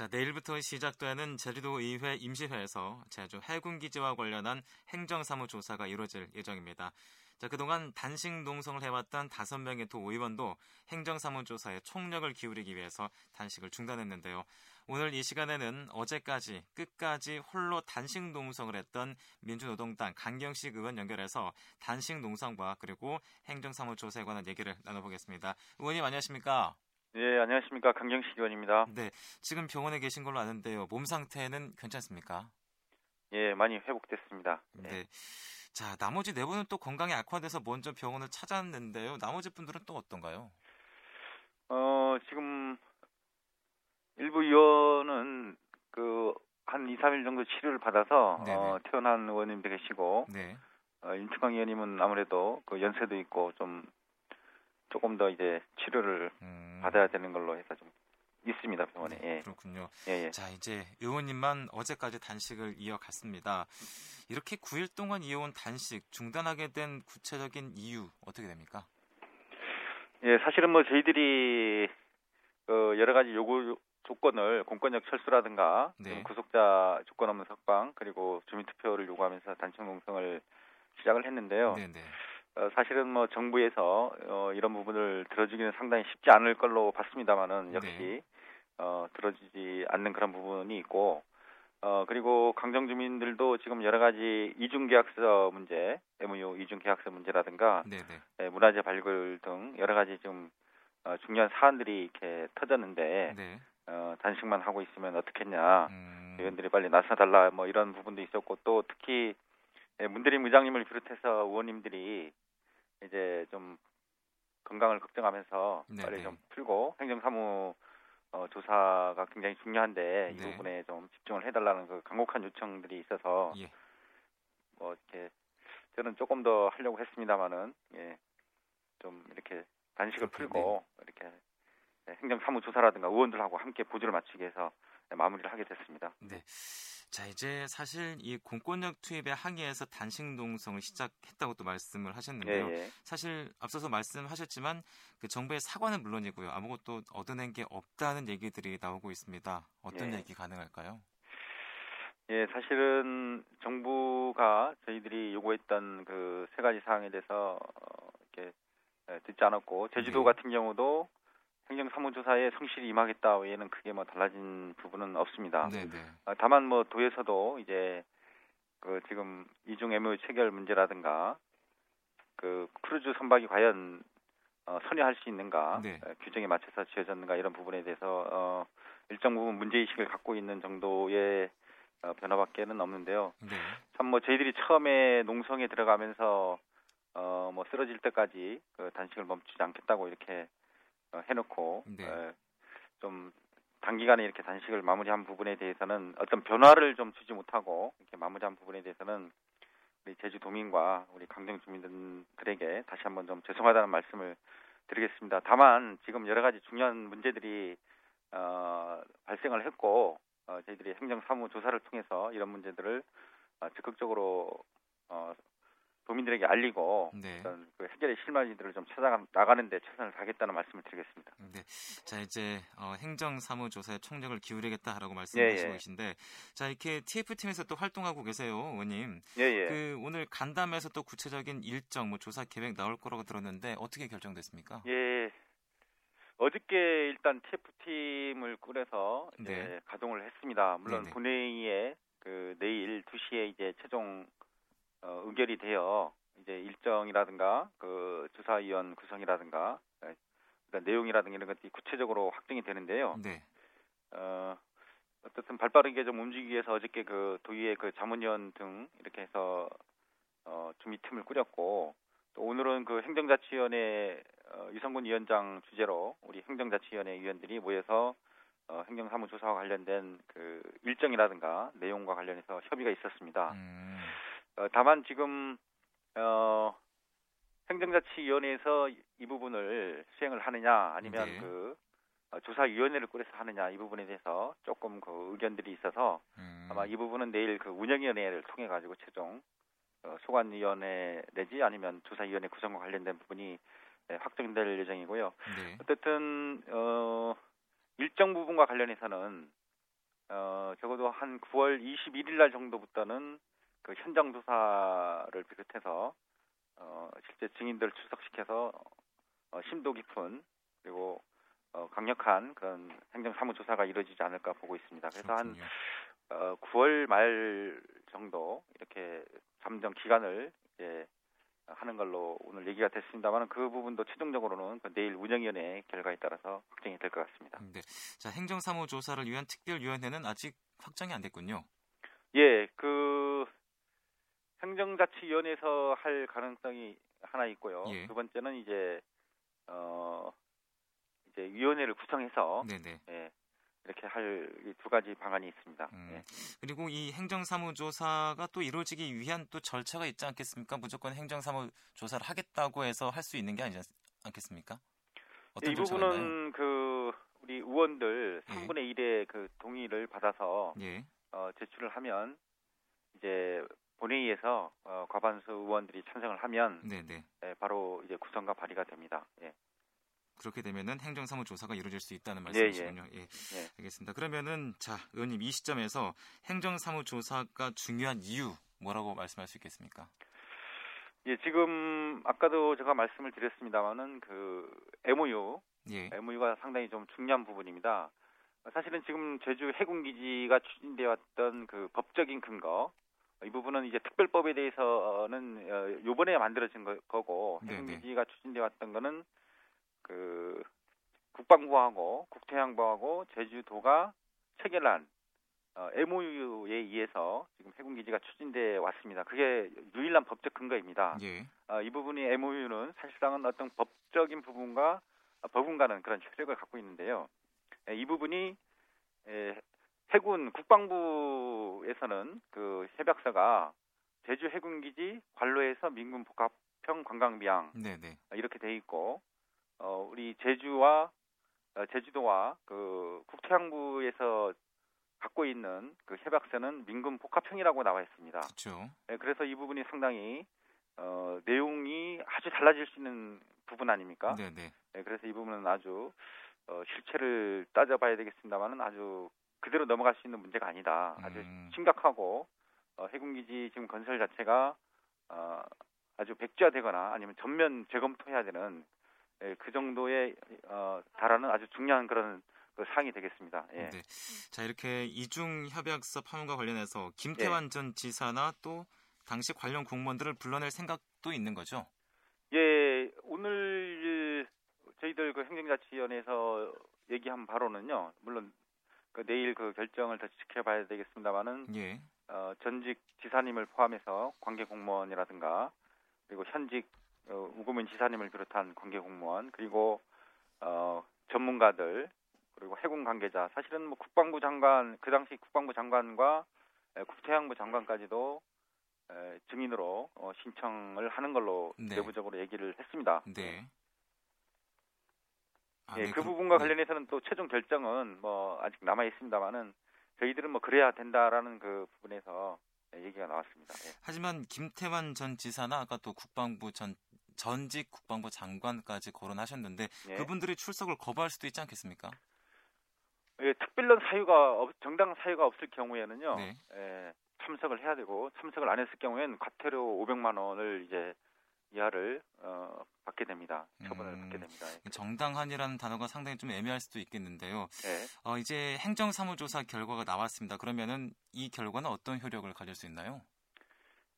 자, 내일부터 시작되는 제주도 의회 임시회에서 제주 해군기지와 관련한 행정사무 조사가 이루어질 예정입니다. 자, 그동안 단식 농성을 해왔던 다섯 명의 도의원도 행정사무조사에 총력을 기울이기 위해서 단식을 중단했는데요. 오늘 이 시간에는 어제까지 끝까지 홀로 단식 농성을 했던 민주노동당 강경식 의원 연결해서 단식 농성과 그리고 행정사무조사에 관한 얘기를 나눠보겠습니다. 의원님 안녕하십니까? 예, 안녕하십니까. 강경식 의원입니다. 네, 지금 병원에 계신 걸로 아는데요. 몸 상태는 괜찮습니까? 예, 많이 회복됐습니다. 네. 네. 자, 나머지 네 분은 또 건강이 악화돼서 먼저 병원을 찾았는데요. 나머지 분들은 또 어떤가요? 어, 지금 일부 의원은 그 한 2, 3일 정도 치료를 받아서 어, 퇴원한 의원님도 계시고 네. 어, 임충광 의원님은 아무래도 그 연세도 있고 좀 조금 더 이제 치료를 음. 받아야 되는 걸로 해서 좀 있습니다 병원에. 네, 예. 그렇군요. 예, 예. 자 이제 의원님만 어제까지 단식을 이어갔습니다. 이렇게 9일 동안 이어온 단식 중단하게 된 구체적인 이유 어떻게 됩니까? 예, 사실은 뭐 저희들이 그 여러 가지 요구 조건을 공권력 철수라든가 네. 구속자 조건 없는 석방 그리고 주민투표를 요구하면서 단식 농성을 시작을 했는데요. 네네. 네. 어, 사실은 뭐 정부에서 어, 이런 부분을 들어주기는 상당히 쉽지 않을 걸로 봤습니다만은 역시 네. 어, 들어주지 않는 그런 부분이 있고 어, 그리고 강정 주민들도 지금 여러 가지 이중 계약서 문제, MOU 이중 계약서 문제라든가 네, 네. 예, 문화재 발굴 등 여러 가지 좀 어, 중요한 사안들이 이렇게 터졌는데 네. 어, 단식만 하고 있으면 어떻겠냐 음. 의원들이 빨리 나서달라 뭐 이런 부분도 있었고 또 특히 예, 문대림 의장님을 비롯해서 의원님들이 이제 좀 건강을 걱정하면서 네네. 빨리 네. 좀 풀고 행정사무 어, 조사가 굉장히 중요한데 네. 이 부분에 좀 집중을 해달라는 그 강곡한 요청들이 있어서 예. 뭐 이렇게 저는 조금 더 하려고 했습니다마는 예, 좀 이렇게 단식을 풀고 네. 이렇게 행정사무 조사라든가 의원들하고 함께 보조를 맞추기 위해서 마무리를 하게 됐습니다. 네. 자 이제 사실 이 공권력 투입에 항의해서 단식 농성을 시작했다고 또 말씀을 하셨는데요. 예, 예. 사실 앞서서 말씀하셨지만 그 정부의 사과는 물론이고요. 아무것도 얻어낸 게 없다는 얘기들이 나오고 있습니다. 어떤 예. 얘기 가능할까요? 예, 사실은 정부가 저희들이 요구했던 그 세 가지 사항에 대해서 어, 이렇게 듣지 않았고 제주도 네. 같은 경우도 행정사무조사에 성실히 임하겠다 외에는 크게 뭐 달라진 부분은 없습니다. 네네. 네. 아, 다만 뭐 도에서도 이제 그 지금 이중 MOU 체결 문제라든가 그 크루즈 선박이 과연 어, 선회할 수 있는가 네. 규정에 맞춰서 지어졌는가 이런 부분에 대해서 어, 일정 부분 문제 의식을 갖고 있는 정도의 어, 변화밖에는 없는데요. 네. 참 뭐 저희들이 처음에 농성에 들어가면서 어, 뭐 쓰러질 때까지 그 단식을 멈추지 않겠다고 이렇게 어, 해놓고 네. 어, 좀 단기간에 이렇게 단식을 마무리한 부분에 대해서는 어떤 변화를 좀 주지 못하고 이렇게 마무리한 부분에 대해서는 우리 제주도민과 우리 강정 주민들에게 다시 한번 좀 죄송하다는 말씀을 드리겠습니다. 다만 지금 여러 가지 중요한 문제들이 어, 발생을 했고 어, 저희들이 행정사무 조사를 통해서 이런 문제들을 어, 적극적으로 어, 도민들에게 알리고 네. 그 해결의 실마리들을 좀 찾아 나가는데 최선을 다하겠다는 말씀을 드리겠습니다. 네. 자 이제 어, 행정사무조사에 총력을 기울이겠다라고 말씀하시고 예, 예. 계신데 자 이렇게 TF팀에서 또 활동하고 계세요, 의원님. 예예. 예. 그 오늘 간담회에서 또 구체적인 일정, 뭐 조사 계획 나올 거라고 들었는데 어떻게 결정됐습니까? 예. 어저께 일단 TF팀을 꾸려서 네. 가동을 했습니다. 물론 네네. 본회의에 그 내일 2시에 이제 최종 어, 의결이 되어 이제 일정이라든가 그 조사위원 구성이라든가 그러니까 내용이라든가 이런 것들이 구체적으로 확정이 되는데요. 네. 어, 어떻든 발빠르게 좀 움직이기 위해서 어저께 그 도의회 그 자문위원 등 이렇게 해서 어, 준비팀을 꾸렸고 또 오늘은 그 행정자치위원회 어, 유성군 위원장 주재로 우리 행정자치위원회 위원들이 모여서 어, 행정사무조사와 관련된 그 일정이라든가 내용과 관련해서 협의가 있었습니다. 음. 어, 다만 지금 어, 행정자치위원회에서 이 부분을 수행을 하느냐 아니면 네. 그 어, 조사위원회를 꾸려서 하느냐 이 부분에 대해서 조금 그 의견들이 있어서 음. 아마 이 부분은 내일 그 운영위원회를 통해 가지고 최종 어, 소관위원회 내지 아니면 조사위원회 구성과 관련된 부분이 네, 확정될 예정이고요. 네. 어쨌든 어, 일정 부분과 관련해서는 어, 적어도 한 9월 21일 날 정도부터는 그 현장 조사를 비롯해서 어, 실제 증인들 출석시켜서 어, 심도 깊은 그리고 어, 강력한 그런 행정사무 조사가 이루어지지 않을까 보고 있습니다. 그래서 그렇군요. 한 어, 9월 말 정도 이렇게 잠정 기간을 이제 하는 걸로 오늘 얘기가 됐습니다만 그 부분도 최종적으로는 그 내일 운영위원회 결과에 따라서 확정이 될 것 같습니다. 네. 자, 행정사무 조사를 위한 특별위원회는 아직 확정이 안 됐군요. 예, 그 행정자치위원회에서 할 가능성이 하나 있고요. 예. 두 번째는 이제 어 이제 위원회를 구성해서 네네. 예, 이렇게 할 두 가지 방안이 있습니다. 음, 예. 그리고 이 행정사무 조사가 또 이루어지기 위한 또 절차가 있지 않겠습니까? 무조건 행정사무 조사를 하겠다고 해서 할 수 있는 게 아니지 않- 않겠습니까? 어떤 이? 부분은 그 우리 의원들 예. 3분의 1의 그 동의를 받아서 예. 어, 제출을 하면 이제 본회의에서 어, 과반수 의원들이 찬성을 하면 네네. 예, 바로 이제 구성과 발의가 됩니다. 예. 그렇게 되면은 행정사무 조사가 이루어질 수 있다는 예, 예. 말씀이시군요. 예. 예. 알겠습니다. 그러면은 자, 의원님 이 시점에서 행정사무 조사가 중요한 이유 뭐라고 말씀할 수 있겠습니까? 예, 지금 아까도 제가 말씀을 드렸습니다만은 그 MOU, 예. MOU가 상당히 좀 중요한 부분입니다. 사실은 지금 제주 해군기지가 추진되어 왔던 그 법적인 근거 이 부분은 이제 특별법에 대해서는 어, 요번에 만들어진 거, 고 네네. 해군기지가 추진되어 왔던 거는 그 국방부하고 국토해양부하고 제주도가 체결한 어, MOU에 의해서 지금 해군 기지가 추진돼 왔습니다. 그게 유일한 법적 근거입니다. 예. 어, 이 부분이 MOU는 사실상은 어떤 법적인 부분과 어, 법원과는 그런 효력을 갖고 있는데요. 에, 이 부분이 에, 해군 국방부에서는 그 협약서가 제주 해군기지 관로에서 민군 복합형 관광비양 네네. 어, 이렇게 돼 있고 어, 우리 제주와 어, 제주도와 그 국토양부에서 갖고 있는 그 협약서는 민군 복합형이라고 나와 있습니다. 그렇죠. 네, 그래서 이 부분이 상당히 어, 내용이 아주 달라질 수 있는 부분 아닙니까? 네네. 네, 그래서 이 부분은 아주 어, 실체를 따져봐야 되겠습니다만은 아주 그대로 넘어갈 수 있는 문제가 아니다. 아주 음. 심각하고 어, 해군기지 지금 건설 자체가 어, 아주 백지화되거나 아니면 전면 재검토해야 되는 예, 그 정도의 어, 달하는 아주 중요한 그런 그 사항이 되겠습니다. 예. 네. 자 이렇게 이중 협약서 파문과 관련해서 김태환 예. 전 지사나 또 당시 관련 공무원들을 불러낼 생각도 있는 거죠. 예, 오늘 저희들 그 행정자치위원회에서 얘기한 바로는요. 물론 그 내일 그 결정을 더 지켜봐야 되겠습니다만은 예. 어, 전직 지사님을 포함해서 관계 공무원이라든가 그리고 현직 어, 우구민 지사님을 비롯한 관계 공무원 그리고 어, 전문가들 그리고 해군 관계자 사실은 뭐 국방부 장관 그 당시 국방부 장관과 에, 국토해양부 장관까지도 에, 증인으로 어, 신청을 하는 걸로 네. 내부적으로 얘기를 했습니다. 네. 아, 예, 네, 그 그럼- 부분과 네. 관련해서는 또 최종 결정은 뭐 아직 남아 있습니다만은 저희들은 뭐 그래야 된다라는 그 부분에서 예, 얘기가 나왔습니다. 예. 하지만 김태환 전 지사나 아까 또 국방부 전 전직 국방부 장관까지 거론하셨는데 예. 그분들이 출석을 거부할 수도 있지 않겠습니까? 예, 특별한 사유가 없- 정당 사유가 없을 경우에는요. 네. 예, 참석을 해야 되고 참석을 안 했을 경우에는 과태료 500만 원을 이제 이하를 어, 받게 됩니다. 처분을 음. 받게 됩니다. 예. 정당한이라는 단어가 상당히 좀 애매할 수도 있겠는데요. 예. 어, 이제 행정사무조사 결과가 나왔습니다. 그러면은 이 결과는 어떤 효력을 가질 수 있나요?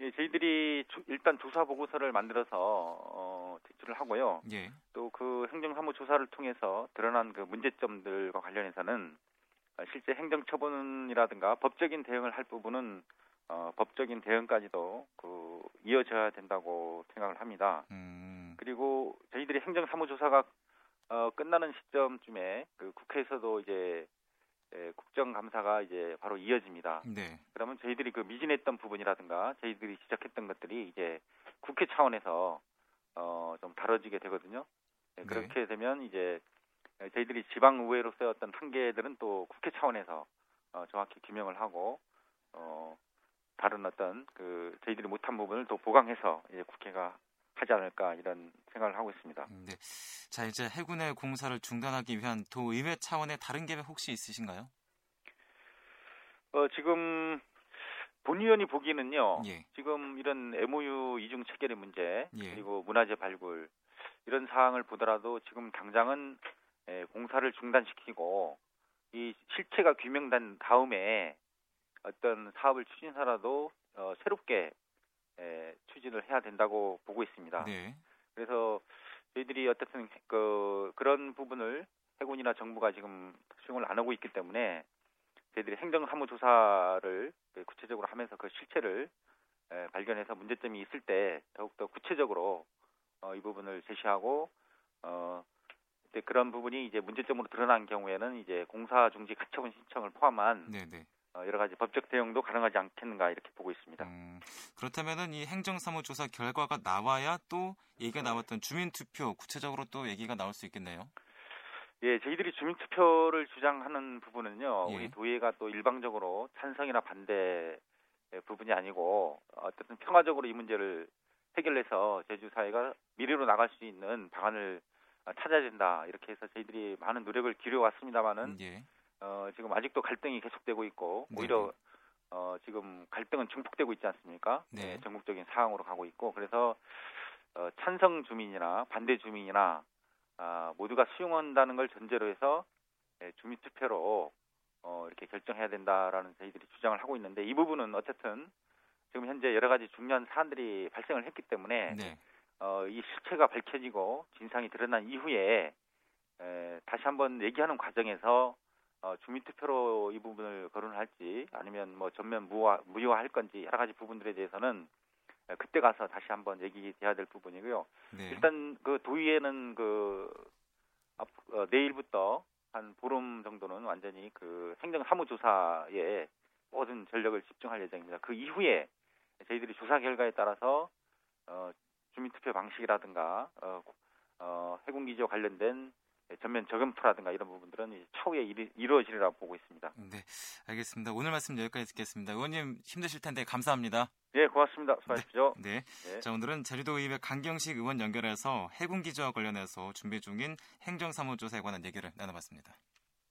예, 저희들이 조- 일단 조사 보고서를 만들어서 어, 제출을 하고요. 예. 또그 행정사무 조사를 통해서 드러난 그 문제점들과 관련해서는 어, 실제 행정처분이라든가 법적인 대응을 할 부분은 어, 법적인 대응까지도 그 이어져야 된다고 생각을 합니다. 음. 그리고 저희들이 행정사무조사가 어, 끝나는 시점쯤에 그 국회에서도 이제 예, 국정감사가 이제 바로 이어집니다. 네. 그러면 저희들이 그 미진했던 부분이라든가 저희들이 지적했던 것들이 이제 국회 차원에서 어, 좀 다뤄지게 되거든요. 예, 네. 그렇게 되면 이제 저희들이 지방의회로서의 어떤 한계들은 또 국회 차원에서 어, 정확히 규명을 하고 어, 다른 어떤 그 저희들이 못한 부분을 또 보강해서 이제 국회가 하지 않을까 이런 생각을 하고 있습니다. 음, 네. 자, 이제 해군의 공사를 중단하기 위한 도의회 차원의 다른 계획 혹시 있으신가요? 어, 지금 본위원이 보기에는요. 예. 지금 이런 MOU 이중 체결의 문제 예. 그리고 문화재 발굴 이런 사항을 보더라도 지금 당장은 에, 공사를 중단시키고 이 실체가 규명된 다음에 어떤 사업을 추진하라도 어, 새롭게 에, 추진을 해야 된다고 보고 있습니다. 네. 그래서 저희들이 어쨌든 그 그런 부분을 해군이나 정부가 지금 수용을 안 하고 있기 때문에 저희들이 행정사무조사를 구체적으로 하면서 그 실체를 에, 발견해서 문제점이 있을 때 더욱더 구체적으로 어, 이 부분을 제시하고 어, 이제 그런 부분이 이제 문제점으로 드러난 경우에는 이제 공사 중지 가처분 신청을 포함한 네, 네. 어, 여러 가지 법적 대응도 가능하지 않겠는가 이렇게 보고 있습니다. 음, 그렇다면은 이 행정사무조사 결과가 나와야 또 얘기가 나왔던 주민투표 구체적으로 또 얘기가 나올 수 있겠네요. 예, 저희들이 주민투표를 주장하는 부분은요, 예. 우리 도의회가 또 일방적으로 찬성이나 반대 부분이 아니고 어쨌든 평화적으로 이 문제를 해결해서 제주 사회가 미래로 나갈 수 있는 방안을 어, 찾아야 된다 이렇게 해서 저희들이 많은 노력을 기울여 왔습니다만은 예. 어, 지금 아직도 갈등이 계속되고 있고. 오히려 어, 지금 갈등은 증폭되고 있지 않습니까? 네. 예, 전국적인 상황으로 가고 있고 그래서 어, 찬성 주민이나 반대 주민이나 아, 모두가 수용한다는 걸 전제로 해서 예, 주민 투표로 어, 이렇게 결정해야 된다라는 저희들이 주장을 하고 있는데 이 부분은 어쨌든 지금 현재 여러 가지 중요한 사안들이 발생을 했기 때문에 네. 어, 이 실체가 밝혀지고 진상이 드러난 이후에 에, 다시 한번 얘기하는 과정에서 어, 주민투표로 이 부분을 거론할지 아니면 뭐 전면 무화, 무효화할 건지 여러 가지 부분들에 대해서는 에, 그때 가서 다시 한번 얘기돼야 될 부분이고요. 네. 일단 그 도의회는 그 앞, 어, 내일부터 한 보름 정도는 완전히 그 행정 사무조사에 모든 전력을 집중할 예정입니다. 그 이후에 저희들이 조사 결과에 따라서 어, 주민투표 방식이라든가 어, 어, 해군기지와 관련된 전면 저금토라든가 이런 부분들은 차후에 이루, 이루어지리라고 보고 있습니다. 네, 알겠습니다. 오늘 말씀 여기까지 듣겠습니다. 의원님 힘드실 텐데 감사합니다. 예, 고맙습니다. 수고하십시오. 네. 네. 자, 오늘은 제주도 의회 강경식 의원 연결해서 해군 기지와 관련해서 준비 중인 행정사무조사에 관한 얘기를 나눠봤습니다.